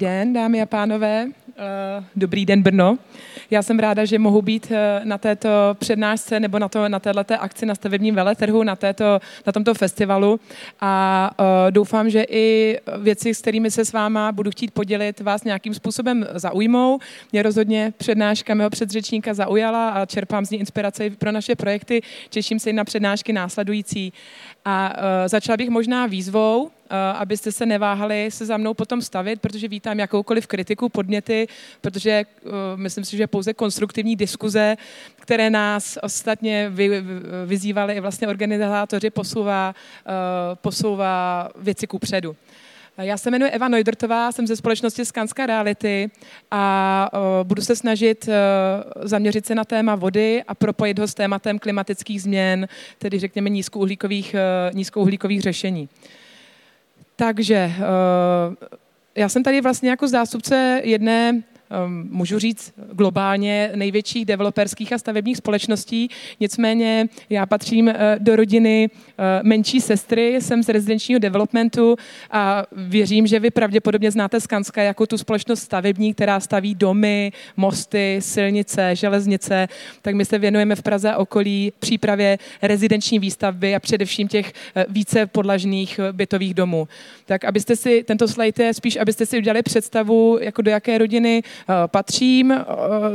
den, dámy a pánové. Eh, dobrý den, Brno. Já jsem ráda, že mohu být eh, na této přednášce nebo na, to, na této akci na stavebním veletrhu, na, této, na tomto festivalu a uh, doufám, že i věci, s kterými se s váma budu chtít podělit, vás nějakým způsobem zaujmou. Mě rozhodně přednáška mého předřečníka zaujala a čerpám z ní inspiraci pro naše projekty. Těším se i na přednášky následující. A uh, začala bych možná výzvou, uh, abyste se neváhali se za mnou potom stavit, protože vítám jakoukoliv kritiku, podněty, protože uh, myslím si, že pouze konstruktivní diskuze, které nás ostatně vy, vyzývali i vlastně organizátoři, posouvá, uh, posouvá věci ku předu. Já se jmenuji Eva Neudrtová, jsem ze společnosti Skanská reality a uh, budu se snažit uh, zaměřit se na téma vody a propojit ho s tématem klimatických změn, tedy řekněme nízkouhlíkových, uh, nízkouhlíkových řešení. Takže já jsem tady vlastně jako zástupce jedné můžu říct, globálně největších developerských a stavebních společností. Nicméně já patřím uh, do rodiny uh, menší sestry, jsem z rezidenčního developmentu a věřím, že vy pravděpodobně znáte Skanska jako tu společnost stavební, která staví domy, mosty, silnice, železnice. Tak my se věnujeme v Praze a okolí přípravě rezidenční výstavby a především těch uh, více podlažných bytových domů. Tak abyste si, tento slide je spíš, abyste si udělali představu, jako do jaké rodiny Eh, patřím. Eh,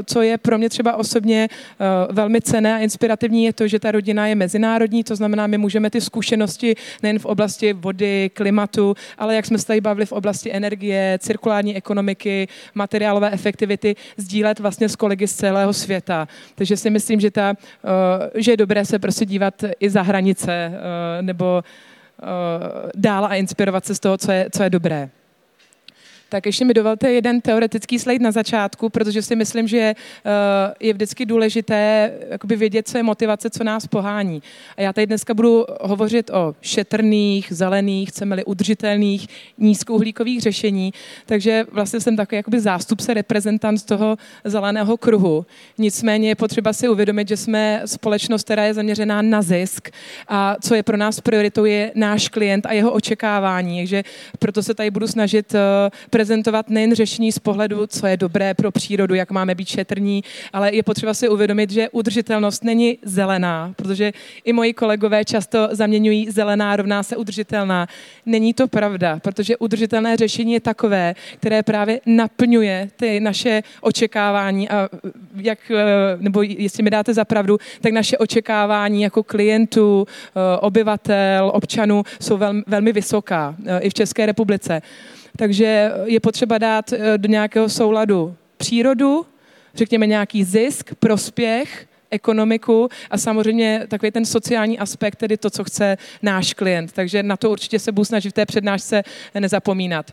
co je pro mě třeba osobně eh, velmi cené a inspirativní, je to, že ta rodina je mezinárodní, to znamená, my můžeme ty zkušenosti nejen v oblasti vody, klimatu, ale jak jsme se tady bavili v oblasti energie, cirkulární ekonomiky, materiálové efektivity, sdílet vlastně s kolegy z celého světa. Takže si myslím, že, ta, že je dobré se prostě dívat i za hranice nebo dál a inspirovat se z toho, co je, co je dobré. Tak ještě mi dovolte jeden teoretický slide na začátku, protože si myslím, že eh, je vždycky důležité jakoby vědět, co je motivace, co nás pohání. A já tady dneska budu hovořit o šetrných, zelených, chceme-li udržitelných, nízkouhlíkových řešení. Takže vlastně jsem takový jakoby zástupce, reprezentant z toho zeleného kruhu. Nicméně je potřeba si uvědomit, že jsme společnost, která je zaměřená na zisk a co je pro nás prioritou, je náš klient a jeho očekávání. Takže proto se tady budu snažit eh, prezentovat nejen řešení z pohledu, co je dobré pro přírodu, jak máme být šetrní, ale je potřeba si uvědomit, že udržitelnost není zelená, protože i moji kolegové často zaměňují zelená rovná se udržitelná. Není to pravda, protože udržitelné řešení je takové, které právě naplňuje ty naše očekávání a jak, eh, nebo jestli mi dáte za pravdu, tak naše očekávání jako klientů, eh, obyvatel, občanů jsou velmi, velmi vysoká eh, i v České republice. Takže je potřeba dát eh, do nějakého souladu přírodu, řekněme nějaký zisk, prospěch, ekonomiku a samozřejmě takový ten sociální aspekt, tedy to, co chce náš klient. Takže na to určitě se budu snažit v té přednášce nezapomínat.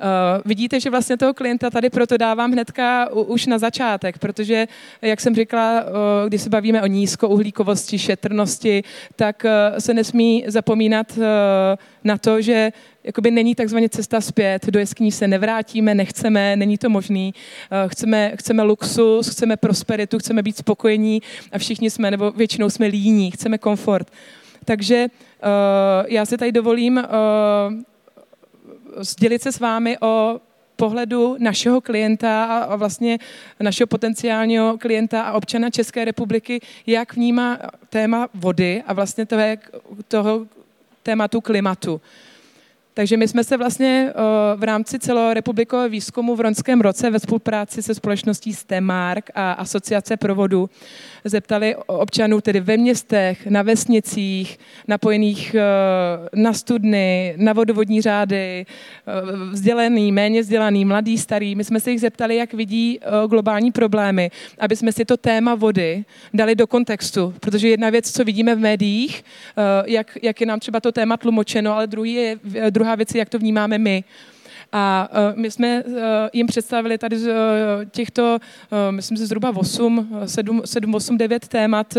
Uh, vidíte, že vlastně toho klienta tady proto dávám hnedka už na začátek, protože, jak jsem říkala, uh, když se bavíme o nízkouhlíkovosti, šetrnosti, tak uh, se nesmí zapomínat na to, že jakoby není takzvaně cesta zpět, do jeskyní se nevrátíme, nechceme, není to možný. Chceme, chceme luxus, chceme prosperitu, chceme být spokojení a všichni jsme, nebo většinou jsme líní, chceme komfort. Takže já si tady dovolím sdělit se s vámi o pohledu našeho klienta a vlastně našeho potenciálního klienta a občana České republiky, jak vnímá téma vody a vlastně toho, toho tématu klimatu. Takže my jsme se vlastně v rámci celorepublikového výzkumu v loňském roce ve spolupráci se společností Stemark a Asociace provodu zeptali občanů tedy ve městech, na vesnicích, napojených na studny, na vodovodní řády, vzdělený, méně vzdělaný, mladý, starý. My jsme se jich zeptali, jak vidí globální problémy, aby jsme si to téma vody dali do kontextu, protože jedna věc, co vidíme v médiích, jak, jak je nám třeba to téma tlumočeno, ale druhý je, druhá druhá věc je, jak to vnímáme my. A uh, my jsme uh, jim představili tady uh, těchto, uh, myslím si, zhruba 8, 7, 7, 8, 9 témat,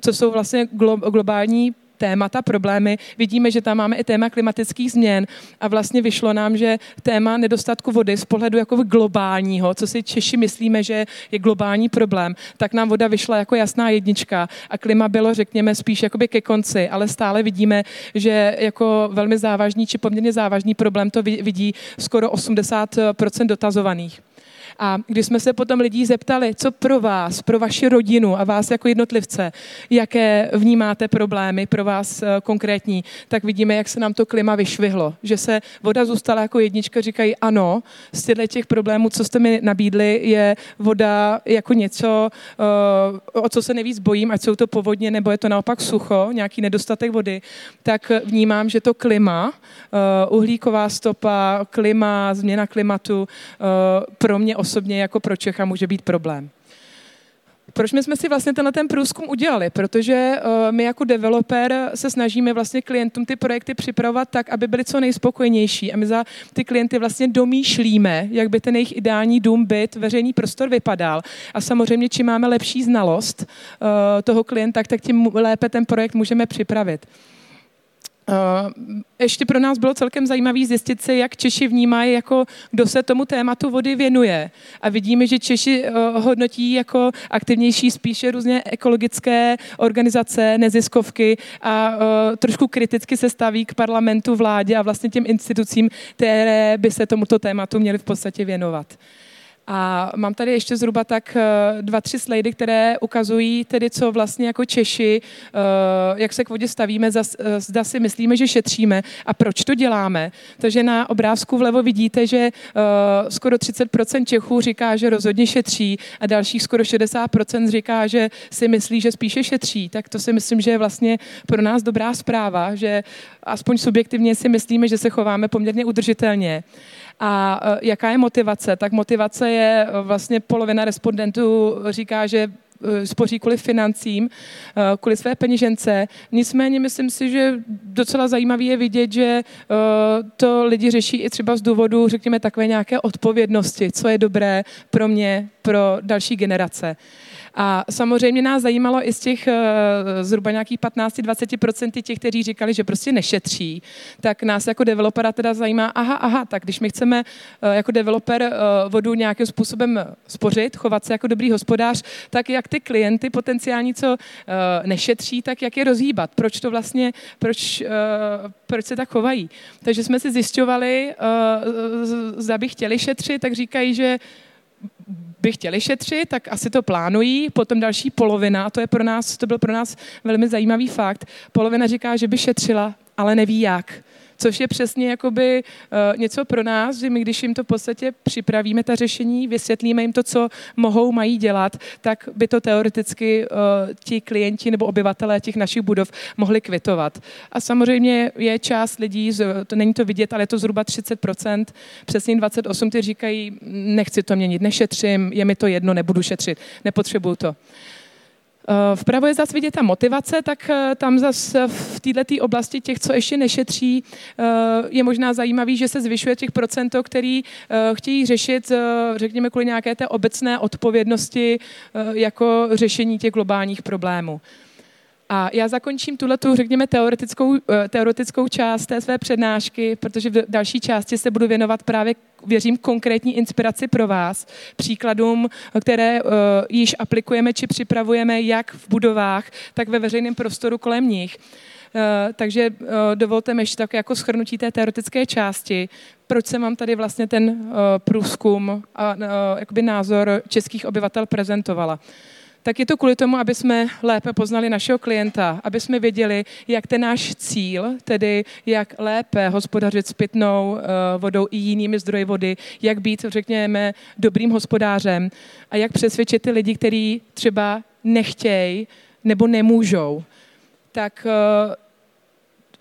co jsou vlastně glo, globální témata, problémy. Vidíme, že tam máme i téma klimatických změn a vlastně vyšlo nám, že téma nedostatku vody z pohledu jako globálního, co si Češi myslíme, že je globální problém, tak nám voda vyšla jako jasná jednička a klima bylo, řekněme, spíš jakoby ke konci, ale stále vidíme, že jako velmi závažný či poměrně závažný problém to vidí skoro 80% dotazovaných. A když jsme se potom lidí zeptali, co pro vás, pro vaši rodinu a vás jako jednotlivce, jaké vnímáte problémy pro vás eh, konkrétní, tak vidíme, jak se nám to klima vyšvihlo. Že se voda zůstala jako jednička, říkají ano, z těch problémů, co jste mi nabídli, je voda jako něco, eh, o co se nejvíc bojím, ať jsou to povodně, nebo je to naopak sucho, nějaký nedostatek vody, tak vnímám, že to klima, eh, uhlíková stopa, klima, změna klimatu pro mě osobně jako pro Čecha může být problém. Proč my jsme si vlastně tenhle ten průzkum udělali? Protože uh, my jako developer se snažíme vlastně klientům ty projekty připravovat tak, aby byli co nejspokojenější. A my za ty klienty vlastně domýšlíme, jak by ten jejich ideální dům, byt, veřejný prostor vypadal. A samozřejmě, čím máme lepší znalost uh, toho klienta, tak tím lépe ten projekt můžeme připravit. Uh, ještě pro nás bylo celkem zajímavé zjistit se, jak Češi vnímají, jako kdo se tomu tématu vody věnuje. A vidíme, že Češi uh, hodnotí jako aktivnější spíše různě ekologické organizace, neziskovky a uh, trošku kriticky se staví k parlamentu, vládě a vlastně těm institucím, které by se tomuto tématu měly v podstatě věnovat. A mám tady ještě zhruba tak eh, dva, tři slajdy, které ukazují tedy, co vlastně jako Češi, eh, jak se k vodě stavíme, eh, zda si myslíme, že šetříme a proč to děláme. Takže na obrázku vlevo vidíte, že skoro 30% Čechů říká, že rozhodně šetří a dalších skoro 60% říká, že si myslí, že spíše šetří. Tak to si myslím, že je vlastně pro nás dobrá zpráva, že aspoň subjektivně si myslíme, že se chováme poměrně udržitelně. A e, jaká je motivace? Tak motivace je e, vlastně polovina respondentů říká, že e, spoří kvůli financím, kvůli své peněžence. Nicméně myslím si, že docela zajímavé je vidět, že to lidi řeší i třeba z důvodu, řekněme, takové nějaké odpovědnosti, co je dobré pro mě, pro další generace. A samozřejmě nás zajímalo i z těch uh, zhruba nějakých 15-20% těch, kteří říkali, že prostě nešetří, tak nás jako developera teda zajímá, aha, aha, tak když my chceme uh, jako developer uh, vodu nějakým způsobem spořit, chovat se jako dobrý hospodář, tak jak ty klienty potenciální, co nešetří, tak jak je rozhýbat, proč to vlastně, proč, proč se tak chovají. Takže jsme si zjišťovali, zda by chtěli šetřit, tak říkají, že by chtěli šetřit, tak asi to plánují. Potom další polovina, to, je pro nás, to byl pro nás velmi zajímavý fakt, polovina říká, že by šetřila, ale neví jak což je přesně jakoby uh, něco pro nás, že my když jim to v podstatě připravíme, ta řešení, vysvětlíme jim to, co mohou, mají dělat, tak by to teoreticky uh, ti klienti nebo obyvatelé těch našich budov mohli kvitovat. A samozřejmě je část lidí, to není to vidět, ale je to zhruba 30%, přesně 28, kteří říkají, nechci to měnit, nešetřím, je mi to jedno, nebudu šetřit, nepotřebuju to. Eh, vpravo je zase vidět ta motivace, tak eh, tam zase v této oblasti těch, co ještě nešetří, eh, je možná zajímavý, že se zvyšuje těch procento, který chtějí řešit, řekněme, kvůli nějaké té obecné odpovědnosti jako řešení těch globálních problémů. A já zakončím tuhle tu, řekněme, teoretickou, eh, teoretickou část té své přednášky, protože v další části se budu věnovat právě, věřím, konkrétní inspiraci pro vás, příkladům, které uh, již aplikujeme či připravujeme jak v budovách, tak ve veřejném prostoru kolem nich. Uh, takže uh, dovolte mi ještě tak jako schrnutí té teoretické části, proč jsem vám tady vlastně ten průzkum a jakoby názor českých obyvatel prezentovala tak je to kvůli tomu, aby jsme lépe poznali našeho klienta, aby jsme věděli, jak ten náš cíl, tedy jak lépe hospodařit s pitnou uh, vodou i jinými zdroji vody, jak být, řekněme, dobrým hospodářem a jak přesvědčit ty lidi, kteří třeba nechtějí nebo nemůžou. Tak uh,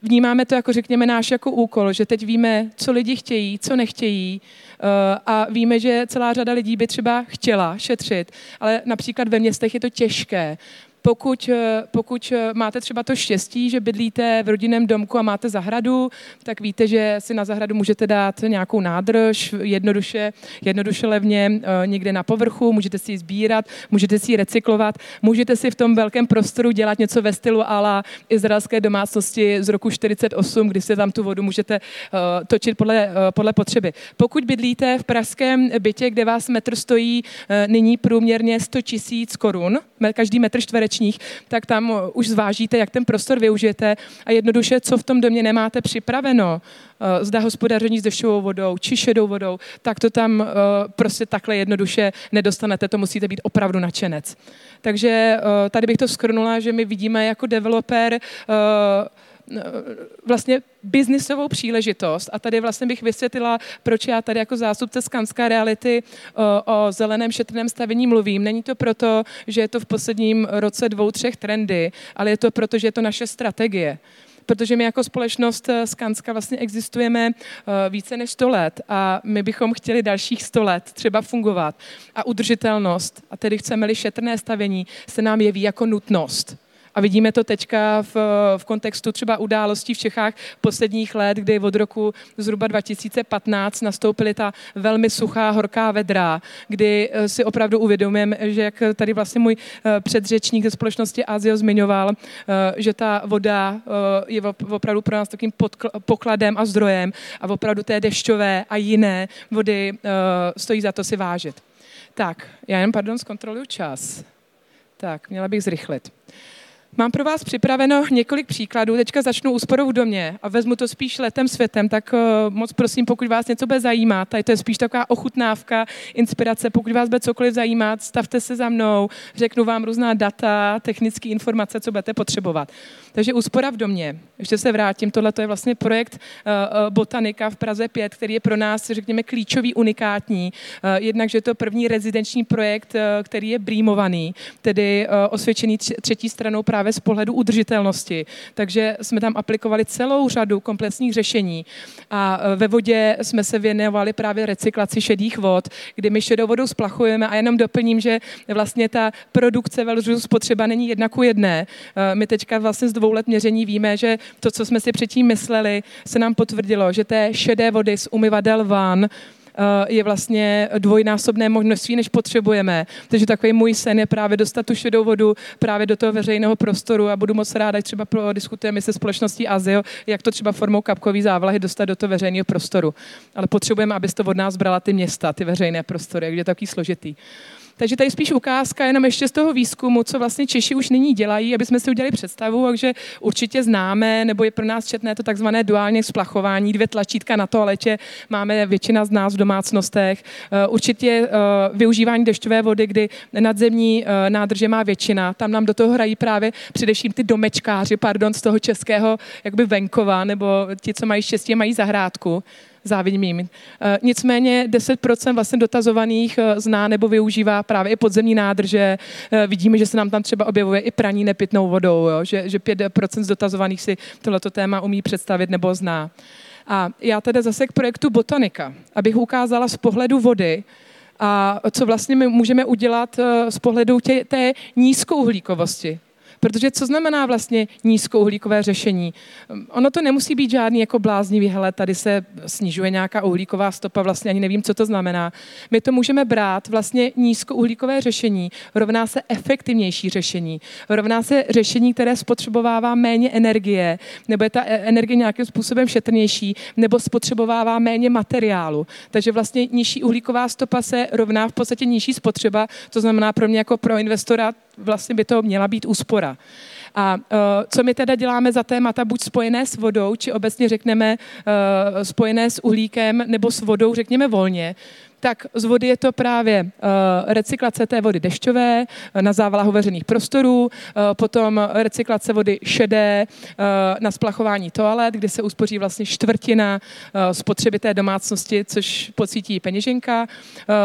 vnímáme to jako, řekněme, náš jako úkol, že teď víme, co lidi chtějí, co nechtějí uh, a víme, že celá řada lidí by třeba chtěla šetřit, ale například ve městech je to těžké. Pokud, pokud máte třeba to štěstí, že bydlíte v rodinném domku a máte zahradu, tak víte, že si na zahradu můžete dát nějakou nádrž, jednoduše, jednoduše levně někde na povrchu, můžete si ji sbírat, můžete si ji recyklovat, můžete si v tom velkém prostoru dělat něco ve stylu ala izraelské domácnosti z roku 48, kdy se tam tu vodu můžete točit podle, podle potřeby. Pokud bydlíte v pražském bytě, kde vás metr stojí nyní průměrně 100 tisíc korun, každý metr čtverečních, tak tam už zvážíte, jak ten prostor využijete a jednoduše, co v tom domě nemáte připraveno, uh, zda hospodaření s dešťovou vodou či šedou vodou, tak to tam uh, prostě takhle jednoduše nedostanete, to musíte být opravdu nadšenec. Takže uh, tady bych to skrnula, že my vidíme jako developer vlastně biznisovou příležitost. A tady vlastně bych vysvětlila, proč já tady jako zástupce Skanska reality o, o zeleném šetrném stavení mluvím. Není to proto, že je to v posledním roce dvou, třech trendy, ale je to proto, že je to naše strategie protože my jako společnost Skanska vlastně existujeme více než 100 let a my bychom chtěli dalších 100 let třeba fungovat. A udržitelnost, a tedy chceme-li šetrné stavení, se nám jeví jako nutnost. A vidíme to teďka v, v kontextu třeba událostí v Čechách posledních let, kdy od roku zhruba 2015 nastoupily ta velmi suchá, horká vedra, kdy eh, si opravdu uvědomujeme, že jak tady vlastně můj eh, předřečník ze společnosti Azio zmiňoval, eh, že ta voda je opravdu pro nás takým pokladem a zdrojem a opravdu té dešťové a jiné vody stojí za to si vážit. Tak, já jen, pardon, zkontroluju čas. Tak, měla bych zrychlit. Mám pro vás připraveno několik příkladů. Teďka začnu úsporou v domě a vezmu to spíš letem světem, tak uh, moc prosím, pokud vás něco bude zajímat, tady to je spíš taková ochutnávka, inspirace, pokud vás bude cokoliv zajímat, stavte se za mnou, řeknu vám různá data, technické informace, co budete potřebovat. Takže úspora v domě. Ještě se vrátím, tohle je vlastně projekt uh, Botanika v Praze 5, který je pro nás, řekněme, klíčový, unikátní. Uh, jednak, že je to první rezidenční projekt, který je brýmovaný, tedy osvědčený třetí stranou právě z pohledu udržitelnosti. Takže jsme tam aplikovali celou řadu komplexních řešení a ve vodě jsme se věnovali právě recyklaci šedých vod, kdy my šedou vodou splachujeme a jenom doplním, že vlastně ta produkce velžů spotřeba není jedna ku jedné. My teďka vlastně z dvou let měření víme, že to, co jsme si předtím mysleli, se nám potvrdilo, že té šedé vody z umyvadel van Eh, je vlastně dvojnásobné množství, než potřebujeme. Takže takový můj sen je právě dostat tu šedou vodu právě do toho veřejného prostoru a budu moc ráda, třeba diskutujeme se společností Azio, jak to třeba formou kapkový závlahy dostat do toho veřejného prostoru. Ale potřebujeme, aby to od nás brala ty města, ty veřejné prostory, jak je takový složitý. Takže tady spíš ukázka jenom ještě z toho výzkumu, co vlastně Češi už nyní dělají, aby jsme si udělali představu, takže určitě známe, nebo je pro nás četné to takzvané duálně splachování, dvě tlačítka na toaletě máme většina z nás v domácnostech. Eh, určitě eh, využívání dešťové vody, kdy nadzemní eh, nádrže má většina, tam nám do toho hrají právě především ty domečkáři, pardon, z toho českého jakoby venkova, nebo ti, co mají štěstí, mají zahrádku závidím Uh, nicméně 10% vlastně dotazovaných uh, zná nebo využívá právě i podzemní nádrže. Uh, vidíme, že se nám tam třeba objevuje i praní nepitnou vodou, jo? Že, že 5% z dotazovaných si tohleto téma umí představit nebo zná. A já teda zase k projektu Botanika, abych ukázala z pohledu vody, a co vlastně my můžeme udělat z pohledu tě, té nízkouhlíkovosti Protože co znamená vlastně nízkouhlíkové řešení? Ono to nemusí být žádný jako bláznivý, hele, tady se snižuje nějaká uhlíková stopa, vlastně ani nevím, co to znamená. My to můžeme brát vlastně nízkouhlíkové řešení, rovná se efektivnější řešení, rovná se řešení, které spotřebovává méně energie, nebo je ta e- energie nějakým způsobem šetrnější, nebo spotřebovává méně materiálu. Takže vlastně nižší uhlíková stopa se rovná v podstatě nižší spotřeba, to znamená pro mě jako pro investora vlastně by to měla být úspora. A uh, co my teda děláme za témata, buď spojené s vodou, či obecně řekneme uh, spojené s uhlíkem, nebo s vodou, řekněme volně, tak z vody je to právě uh, recyklace té vody dešťové uh, na závlahu veřejných prostorů, uh, potom recyklace vody šedé na splachování toalet, kde se uspoří vlastně čtvrtina spotřeby té domácnosti, což pocítí peněženka.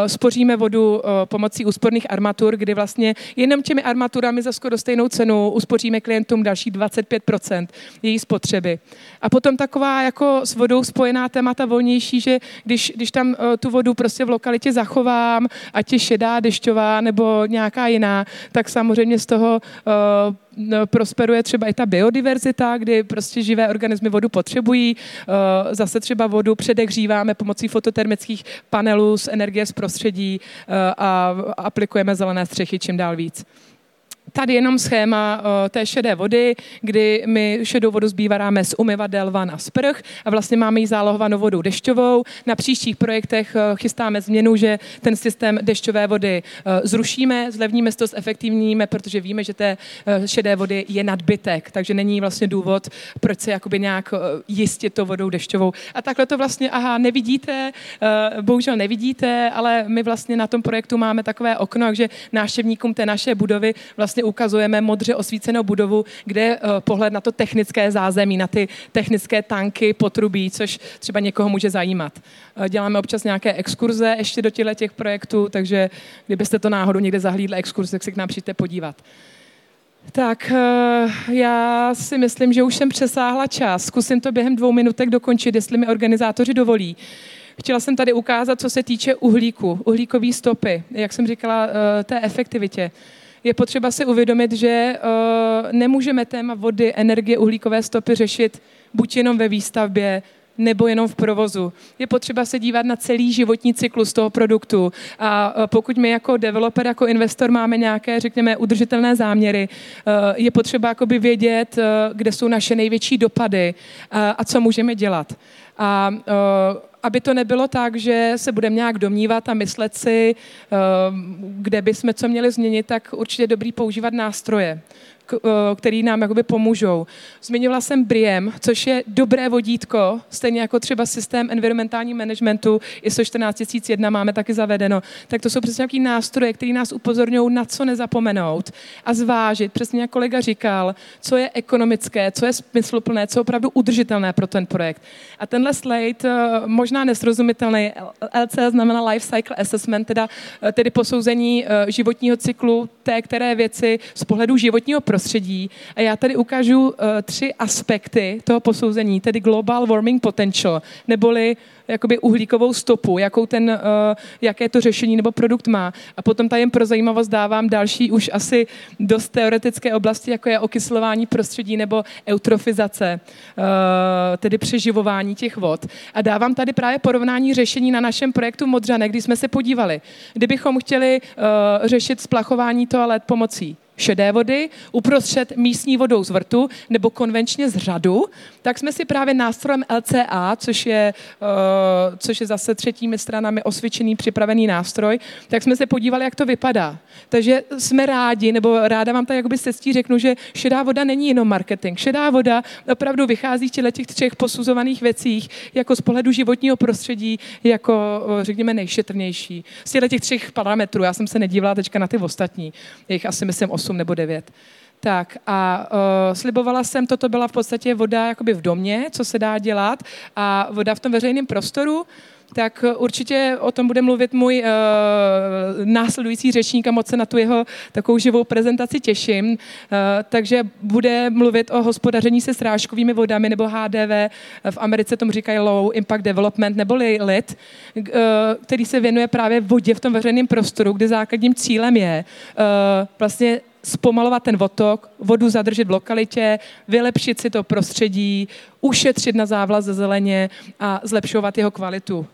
Spoříme vodu pomocí úsporných armatur, kdy vlastně jenom těmi armaturami za skoro stejnou cenu uspoříme klientům další 25% její spotřeby. A potom taková jako s vodou spojená témata volnější, že když, když tam tu vodu prostě v lokalitě zachovám, ať je šedá, dešťová nebo nějaká jiná, tak samozřejmě z toho uh, prosperuje třeba i ta biodiverzita, kdy prostě živé organismy vodu potřebují. Uh, zase třeba vodu předehříváme pomocí fototermických panelů z energie z prostředí uh, a aplikujeme zelené střechy čím dál víc. Tady jenom schéma uh, té šedé vody, kdy my šedou vodu zbýváme z umyvadel, van a sprch a vlastně máme ji zálohovanou vodou dešťovou. Na příštích projektech uh, chystáme změnu, že ten systém dešťové vody uh, zrušíme, zlevníme to, zefektivníme, protože víme, že té šedé vody je nadbytek, takže není vlastně důvod, proč se jakoby nějak jistit to vodou dešťovou. A takhle to vlastně, aha, nevidíte, bohužel nevidíte, ale my vlastně na tom projektu máme takové okno, takže návštěvníkům té naše budovy vlastně vlastně ukazujeme modře osvícenou budovu, kde je eh, pohled na to technické zázemí, na ty technické tanky, potrubí, což třeba někoho může zajímat. Eh, děláme občas nějaké exkurze ještě do těchto těch projektů, takže kdybyste to náhodou někde zahlídli exkurze, tak se k nám přijďte podívat. Tak eh, já si myslím, že už jsem přesáhla čas. Zkusím to během dvou minutek dokončit, jestli mi organizátoři dovolí. Chtěla jsem tady ukázat, co se týče uhlíku, uhlíkové stopy, jak jsem říkala, té efektivitě je potřeba si uvědomit, že uh, nemůžeme téma vody, energie, uhlíkové stopy řešit buď jenom ve výstavbě, nebo jenom v provozu. Je potřeba se dívat na celý životní cyklus toho produktu. A eh, pokud my jako developer, jako investor máme nějaké, řekněme, udržitelné záměry, eh, je potřeba jakoby vědět, kde jsou naše největší dopady a co můžeme dělat. A aby to nebylo tak, že se budeme nějak domnívat a myslet si, kde bychom co měli změnit, tak určitě dobrý používat nástroje. Eh, který nám jakoby pomůžou. Zmiňovala jsem BRIEM, což je dobré vodítko, stejně jako třeba systém environmentální managementu ISO 14001 máme taky zavedeno. Tak to jsou přesně nějaký nástroje, které nás upozorňují, na co nezapomenout a zvážit, přesně jak kolega říkal, co je ekonomické, co je smysluplné, co je opravdu udržitelné pro ten projekt. A tenhle slide, eh, možná nesrozumitelný, LC znamená Life Cycle Assessment, teda, eh, tedy posouzení životního cyklu té které věci z pohledu životního prostředí prostředí. A já tady ukážu uh, tři aspekty toho posouzení, tedy global warming potential, neboli jakoby uhlíkovou stopu, jakou ten, uh, jaké to řešení nebo produkt má. A potom tady jen pro zajímavost dávám další už asi dost teoretické oblasti, jako je okyslování prostředí nebo eutrofizace, uh, tedy přeživování těch vod. A dávám tady právě porovnání řešení na našem projektu Modřanek, kdy jsme se podívali. Kdybychom chtěli řešit splachování toalet pomocí šedé vody uprostřed místní vodou z vrtu nebo konvenčně z řadu, tak jsme si právě nástrojem LCA, což je, uh, což je zase třetími stranami osvědčený připravený nástroj, tak jsme se podívali, jak to vypadá. Takže jsme rádi, nebo ráda vám tady jakoby cestí řeknu, že šedá voda není jenom marketing. Šedá voda opravdu vychází v těch třech posuzovaných věcích, jako z pohledu životního prostředí, jako řekněme nejšetrnější. Z těch třech parametrů, já jsem se nedívala teďka na ty ostatní, jich asi myslím 8 nebo 9. Tak a uh, slibovala jsem, toto byla v podstatě voda jakoby v domě, co se dá dělat a voda v tom veřejném prostoru, tak určitě o tom bude mluvit můj uh, následující řečník a moc se na tu jeho takovou živou prezentaci těším. Uh, takže bude mluvit o hospodaření se srážkovými vodami nebo HDV, v Americe tomu říkají Low Impact Development nebo LIT, uh, který se věnuje právě vodě v tom veřejném prostoru, kde základním cílem je uh, vlastně zpomalovat ten votok, vodu zadržet v lokalitě, vylepšit si to prostředí, ušetřit na závlaze zeleně a zlepšovat jeho kvalitu uh,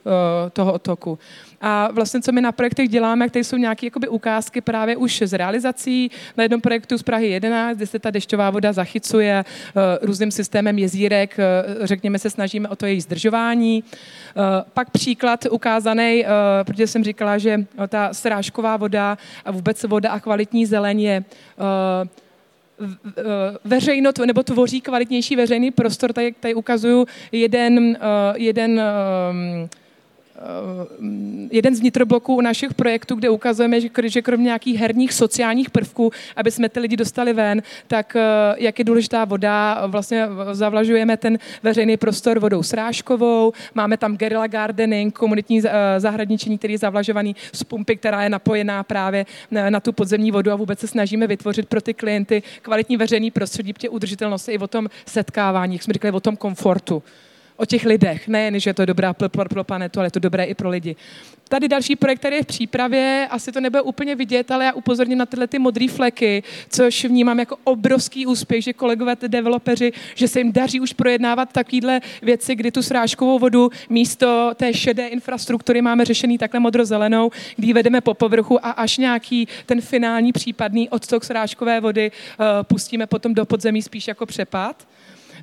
toho otoku. A vlastně, co my na projektech děláme, které jsou nějaké jakoby, ukázky právě už z realizací. Na jednom projektu z Prahy 11, kde se ta dešťová voda zachycuje uh, různým systémem jezírek, uh, řekněme se snažíme o to její zdržování. Uh, pak příklad ukázaný, protože jsem říkala, že ta srážková voda a vůbec voda a kvalitní zeleň je veřejno, nebo tvoří kvalitnější veřejný prostor. Tady, tady ukazuju jeden, jeden Eh, jeden z vnitrobloků našich projektů, kde ukazujeme, že, kromě nějakých herních sociálních prvků, aby jsme ty lidi dostali ven, tak eh, jak je důležitá voda, vlastně zavlažujeme ten veřejný prostor vodou srážkovou, máme tam guerrilla gardening, komunitní eh, zahradničení, který je zavlažovaný z pumpy, která je napojená právě na, tu podzemní vodu a vůbec se snažíme vytvořit pro ty klienty kvalitní veřejný prostředí, protože udržitelnost i o tom setkávání, jak jsme říkali, o tom komfortu o těch lidech. Nejen, že je to dobrá pro, pro, pro planetu, ale je to dobré i pro lidi. Tady další projekt, který je v přípravě, asi to nebude úplně vidět, ale já upozorním na tyhle ty modré fleky, což vnímám jako obrovský úspěch, že kolegové, ty developeři, že se jim daří už projednávat takovéhle věci, kdy tu srážkovou vodu místo té šedé infrastruktury máme řešený takhle modrozelenou, kdy vedeme po povrchu a až nějaký ten finální případný odtok srážkové vody uh, pustíme potom do podzemí spíš jako přepad.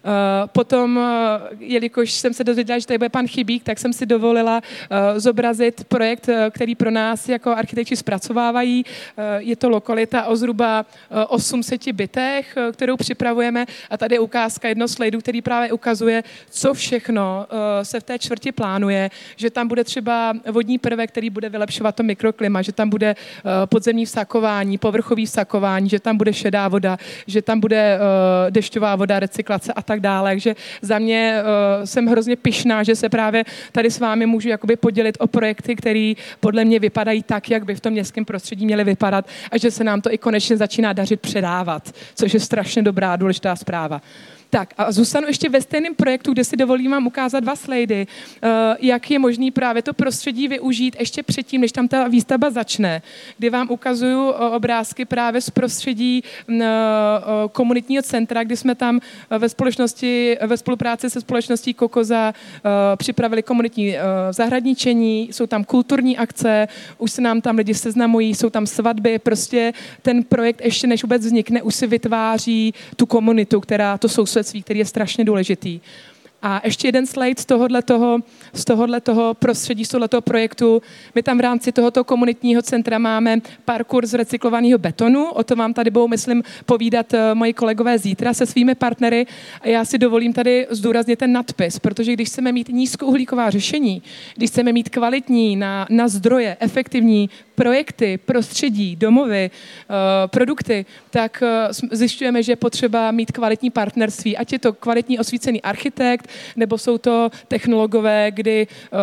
Eh, potom, eh, jelikož jsem se dozvěděla, že tady bude pan Chybík, tak jsem si dovolila eh, zobrazit projekt, který pro nás jako architekti zpracovávají. Je to lokalita o zhruba 800 bytech, kterou připravujeme a tady je ukázka jedno slajdu, který právě ukazuje, co všechno se v té čtvrti plánuje, že tam bude třeba vodní prvek, který bude vylepšovat to mikroklima, že tam bude podzemní vsakování, povrchový vsakování, že tam bude šedá voda, že tam bude dešťová voda, recyklace a tak dále. Takže za mě uh, jsem hrozně pyšná, že se právě tady s vámi můžu jakoby podělit o projekty, které podle mě vypadají tak, jak by v tom městském prostředí měly vypadat a že se nám to i konečně začíná dařit předávat, což je strašně dobrá, důležitá zpráva. Tak a zůstanu ještě ve stejném projektu, kde si dovolím vám ukázat dva slajdy, uh, jak je možný právě to prostředí využít ještě předtím, než tam ta výstavba začne, kdy vám ukazuju uh, obrázky právě z prostředí uh, komunitního centra, kdy jsme tam ve společnosti, ve spolupráci se společností Kokoza připravili komunitní zahradničení, jsou tam kulturní akce, už se nám tam lidi seznamují, jsou tam svatby, prostě ten projekt ještě než vůbec vznikne, už si vytváří tu komunitu, která to jsou sousedství, který je strašně důležitý. A ještě jeden slide z tohohle toho, z tohohle toho prostředí, z tohoto projektu. My tam v rámci tohoto komunitního centra máme parkour z recyklovaného betonu. O to vám tady budou, myslím, povídat eh, moji kolegové zítra se svými partnery. A já si dovolím tady zdůraznit ten nadpis, protože když chceme mít nízkouhlíková řešení, když chceme mít kvalitní na, na zdroje, efektivní projekty, prostředí, domovy, uh, produkty, tak uh, zjišťujeme, že je potřeba mít kvalitní partnerství, ať je to kvalitní osvícený architekt, nebo jsou to technologové, kdy uh,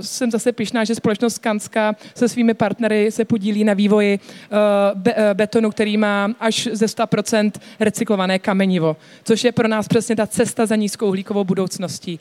jsem zase pišná, že společnost Skanska se svými partnery se podílí na vývoji uh, be, uh, betonu, který má až ze 100% recyklované kamenivo, což je pro nás přesně ta cesta za nízkou uhlíkovou budoucností.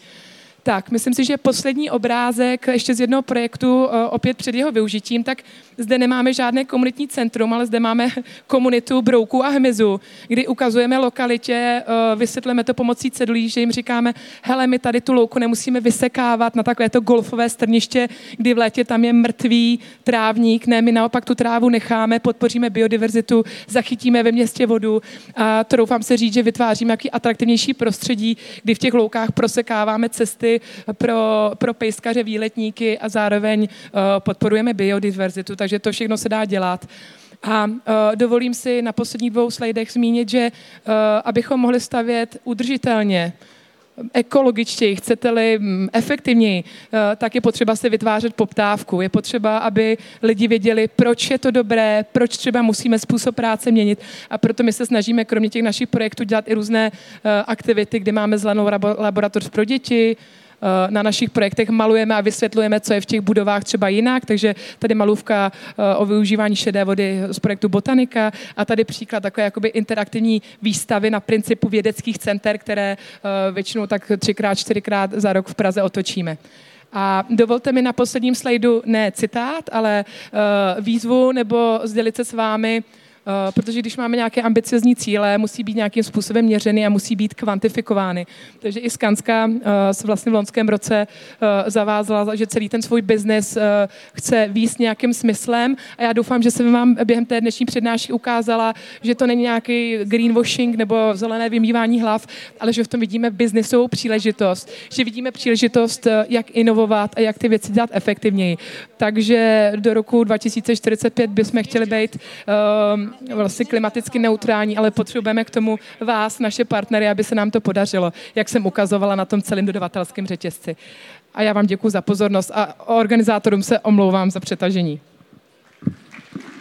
Tak, myslím si, že poslední obrázek ještě z jednoho projektu, opět před jeho využitím, tak zde nemáme žádné komunitní centrum, ale zde máme komunitu brouků a hmyzu, kdy ukazujeme lokalitě, vysvětlíme to pomocí cedulí, že jim říkáme, hele, my tady tu louku nemusíme vysekávat na takové to golfové strniště, kdy v létě tam je mrtvý trávník, ne, my naopak tu trávu necháme, podpoříme biodiverzitu, zachytíme ve městě vodu a to doufám se říct, že vytváříme jaký atraktivnější prostředí, kdy v těch loukách prosekáváme cesty pro, pro pejskaře, výletníky a zároveň uh, podporujeme biodiverzitu, takže to všechno se dá dělat. A uh, dovolím si na posledních dvou slajdech zmínit, že uh, abychom mohli stavět udržitelně, ekologičtěji, chcete-li mm, efektivněji, tak je potřeba se vytvářet poptávku. Je potřeba, aby lidi věděli, proč je to dobré, proč třeba musíme způsob práce měnit. A proto my se snažíme kromě těch našich projektů dělat i různé aktivity, kde máme zelenou laboratoř pro děti, Eh, na našich projektech malujeme a vysvětlujeme, co je v těch budovách třeba jinak, takže tady malůvka eh, o využívání šedé vody z projektu Botanika a tady příklad takové jakoby interaktivní výstavy na principu vědeckých center, které eh, většinou tak třikrát, čtyřikrát za rok v Praze otočíme. A dovolte mi na posledním slajdu ne citát, ale výzvu nebo sdělit se s vámi Eh, protože když máme nějaké ambiciozní cíle, musí být nějakým způsobem měřeny a musí být kvantifikovány. Takže i Skanska eh, se vlastně v loňském roce eh, zavázala, že celý ten svůj biznis chce výst nějakým smyslem a já doufám, že jsem vám během té dnešní přednášky ukázala, že to není nějaký greenwashing nebo zelené vymývání hlav, ale že v tom vidíme biznisovou příležitost, že vidíme příležitost, jak inovovat a jak ty věci dělat efektivněji. Takže do roku 2045 bychom chtěli být vlastně klimaticky neutrální, ale potřebujeme k tomu vás, naše partnery, aby se nám to podařilo, jak jsem ukazovala na tom celém dodavatelském řetězci. A já vám děkuji za pozornost a organizátorům se omlouvám za přetažení.